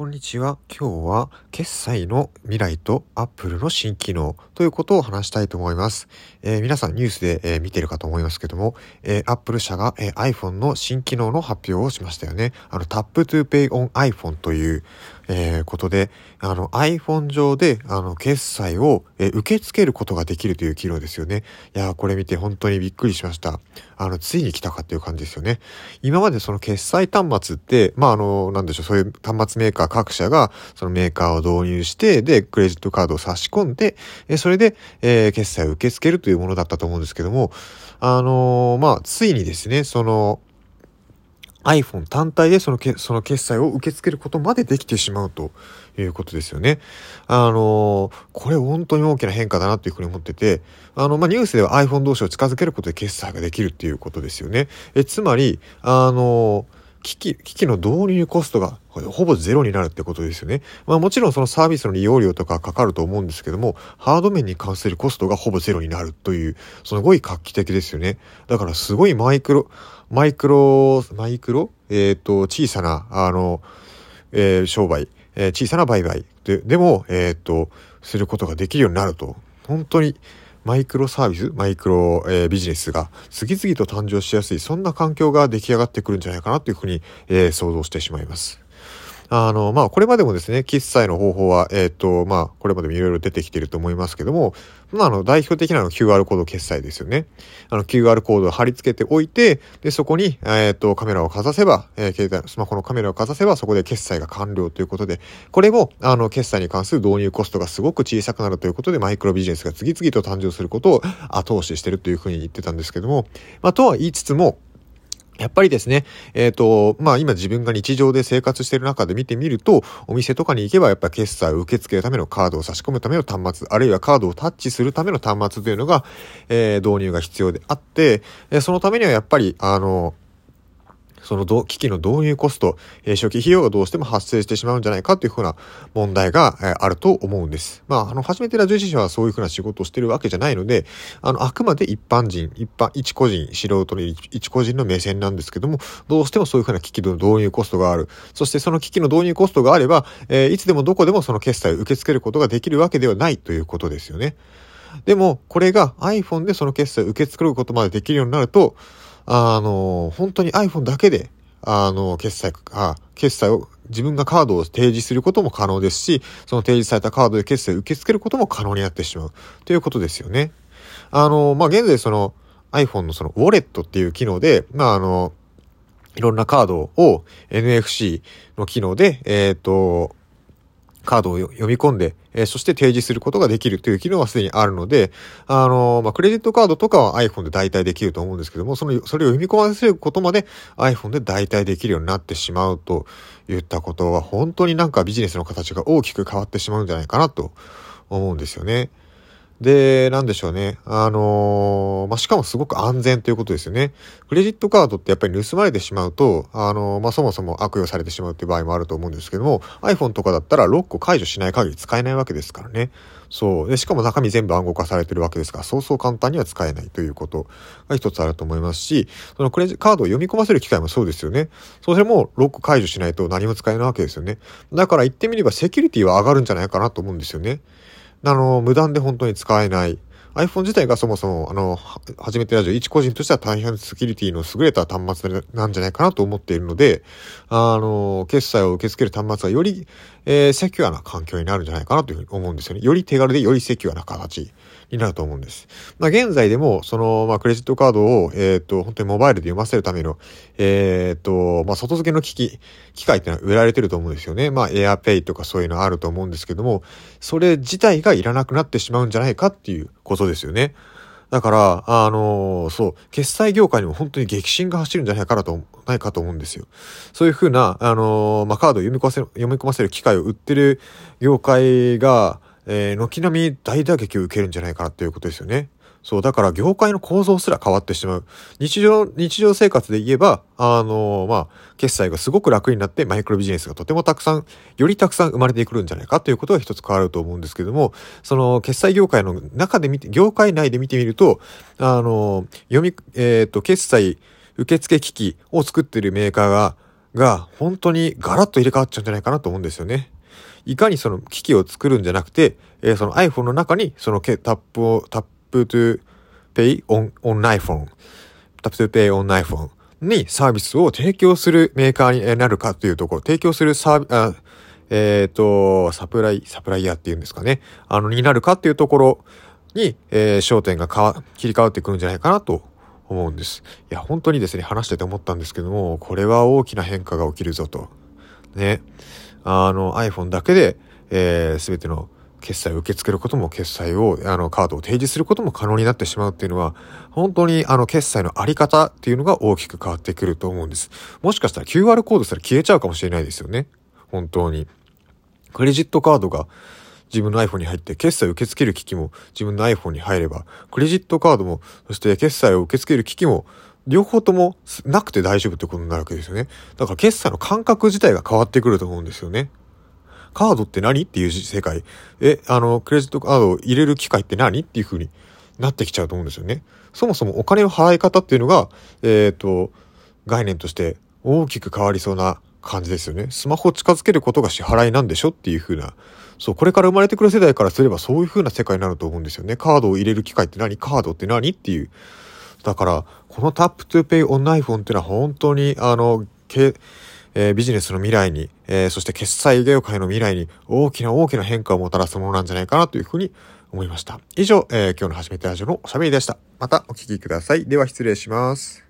こんにちは。今日は決済の未来と Apple の新機能ということを話したいと思います。えー、皆さんニュースで、えー、見てるかと思いますけども、えー、Apple 社が、え iPhone の新機能の発表をしましたよね。あの Tap to Pay on iPhone という、えことで、あの iPhone 上であの決済を、え受け付けることができるという機能ですよね。いやーこれ見て本当にびっくりしました。あの、ついに来たかっていう感じですよね。今までその決済端末って、まああの、なんでしょう、そういう端末メーカー各社が、そのメーカーを導入して、で、クレジットカードを差し込んで、えそれで、えー、決済を受け付けるというものだったと思うんですけども、あのー、まあ、ついにですね、その、iPhone 単体でそのけその決済を受け付けることまでできてしまうということですよね。あの、これ本当に大きな変化だなというふうに思ってて、あの、まあ、ニュースでは iPhone 同士を近づけることで決済ができるっていうことですよね。えつまり、あのー機器、機器の導入コストがほぼゼロになるってことですよね。まあもちろんそのサービスの利用料とかかかると思うんですけども、ハード面に関するコストがほぼゼロになるという、すごい画期的ですよね。だからすごいマイクロ、マイクロ、マイクロ？えっ、ー、と、小さな、あの、えー、商売、えー、小さな売買で、でも、えっ、と、することができるようになると。本当に、マイクロサービス、マイクロ、えー、ビジネスが次々と誕生しやすい、そんな環境が出来上がってくるんじゃないかなというふうに、えー、想像してしまいます。あの、まあ、これまでもですね、決済の方法は、えっ、ー、と、まあ、これまでもいろいろ出てきていると思いますけども、まあ、あの、代表的なのは QR コード決済ですよね。あの、QR コードを貼り付けておいて、で、そこに、えっ、ー、と、カメラをかざせば、えー、携帯、スマホのカメラをかざせば、そこで決済が完了ということで、これも、あの、決済に関する導入コストがすごく小さくなるということで、マイクロビジネスが次々と誕生することを後押ししてるというふうに言ってたんですけども、まあ、とは言いつつも、やっぱりですね、えっ、ー、と、まあ今自分が日常で生活している中で見てみると、お店とかに行けばやっぱ決済を受け付けるためのカードを差し込むための端末、あるいはカードをタッチするための端末というのが、えー、導入が必要であって、そのためにはやっぱり、あの、その機器の導入コスト、えー、初期費用がどうしても発生してしまうんじゃないかというふうな問題が、えー、あると思うんです。まあ、あの、初めてラジオ者はそういうふうな仕事をしてるわけじゃないので、あの、あくまで一般人、一般、一個人、素人の一個人の目線なんですけども、どうしてもそういうふうな機器の導入コストがある。そしてその機器の導入コストがあれば、えー、いつでもどこでもその決済を受け付けることができるわけではないということですよね。でも、これが iPhone でその決済を受け付けることまでできるようになると、あの、本当に iPhone だけで、あの、決済か、決済を、自分がカードを提示することも可能ですし、その提示されたカードで決済を受け付けることも可能になってしまう。ということですよね。あの、まあ、現在その iPhone のそのウォレットっていう機能で、まあ、あの、いろんなカードを NFC の機能で、えっ、ー、と、カードを読み込んで、えー、そして提示することができるという機能はすでにあるので、あのー、まあ、クレジットカードとかは iPhone で代替できると思うんですけども、その、それを読み込ませることまで iPhone で代替できるようになってしまうといったことは、本当になんかビジネスの形が大きく変わってしまうんじゃないかなと思うんですよね。で、なんでしょうね。あのー、まあ、しかもすごく安全ということですよね。クレジットカードってやっぱり盗まれてしまうと、あのー、まあ、そもそも悪用されてしまうっていう場合もあると思うんですけども、iPhone とかだったらロックを解除しない限り使えないわけですからね。そう。で、しかも中身全部暗号化されてるわけですから、そうそう簡単には使えないということが一つあると思いますし、そのクレジットカードを読み込ませる機会もそうですよね。それもロック解除しないと何も使えないわけですよね。だから言ってみればセキュリティは上がるんじゃないかなと思うんですよね。あの、無断で本当に使えない。iPhone 自体がそもそも、あの、初めてラジオ、一個人としては大変セキュリティの優れた端末なんじゃないかなと思っているので、あの、決済を受け付ける端末はより、えー、セキュアな環境になるんじゃないかなというふうに思うんですよね。より手軽でよりセキュアな形になると思うんです。まあ、現在でも、その、まあ、クレジットカードを、えっ、ー、と、本当にモバイルで読ませるための、えっ、ー、と、まあ、外付けの機器、機械ってのは売られてると思うんですよね。まあ、AirPay とかそういうのあると思うんですけども、それ自体がいらなくなってしまうんじゃないかっていうことですよね。だから、あのー、そう、決済業界にも本当に激震が走るんじゃないかなと、ないかと思うんですよ。そういうふうな、あのー、まあ、カードを読み込ませる、読み込ませる機械を売ってる業界が、えー、軒並み大打撃を受けるんじゃないかなっていうことですよね。そう、だから業界の構造すら変わってしまう。日常、日常生活で言えば、あのー、まあ、決済がすごく楽になってマイクロビジネスがとてもたくさん、よりたくさん生まれてくるんじゃないかということが一つ変わると思うんですけども、その決済業界の中で見て、業界内で見てみると、あのー、読み、えっ、と、決済受付機器を作っているメーカーが、が本当にガラッと入れ替わっちゃうんじゃないかなと思うんですよね。いかにその機器を作るんじゃなくて、えー、その iPhone の中にそのタップを、タップ to pay on, on iPhone、タップ to pay on iPhone にサービスを提供するメーカーになるかというところ、提供するサービあえっ、ー、と、サプライ、サプライヤーっていうんですかね。あの、になるかっていうところに、えー、焦点が切り替わってくるんじゃないかなと思うんです。いや、本当にですね、話してて思ったんですけども、これは大きな変化が起きるぞと。ね。あの iPhone だけで、えー、全ての決済を受け付けることも決済をあのカードを提示することも可能になってしまうっていうのは本当にあの決済のあり方っていうのが大きく変わってくると思うんです。もしかしたら QR コードしたら消えちゃうかもしれないですよね。本当に。クレジットカードが自分の iPhone に入って決済を受け付ける機器も自分の iPhone に入ればクレジットカードもそして決済を受け付ける機器も両方ともなくて大丈夫ってことになるわけですよね。だから決済の感覚自体が変わってくると思うんですよね。カードって何っていう世界。え、あの、クレジットカードを入れる機会って何っていう風になってきちゃうと思うんですよね。そもそもお金の払い方っていうのが、えっ、ー、と、概念として大きく変わりそうな感じですよね。スマホを近づけることが支払いなんでしょっていう風な。そう、これから生まれてくる世代からすればそういう風な世界になると思うんですよね。カードを入れる機会って何？カードって何？っていう。だから、このタップトゥーペイオンナイフォンっていうのは本当に、あの、けえー、ビジネスの未来に、えー、そして決済業界の未来に大きな大きな変化をもたらすものなんじゃないかなというふうに思いました。以上、えー、今日の初めてラジオのおしゃべりでした。またお聞きください。では失礼します。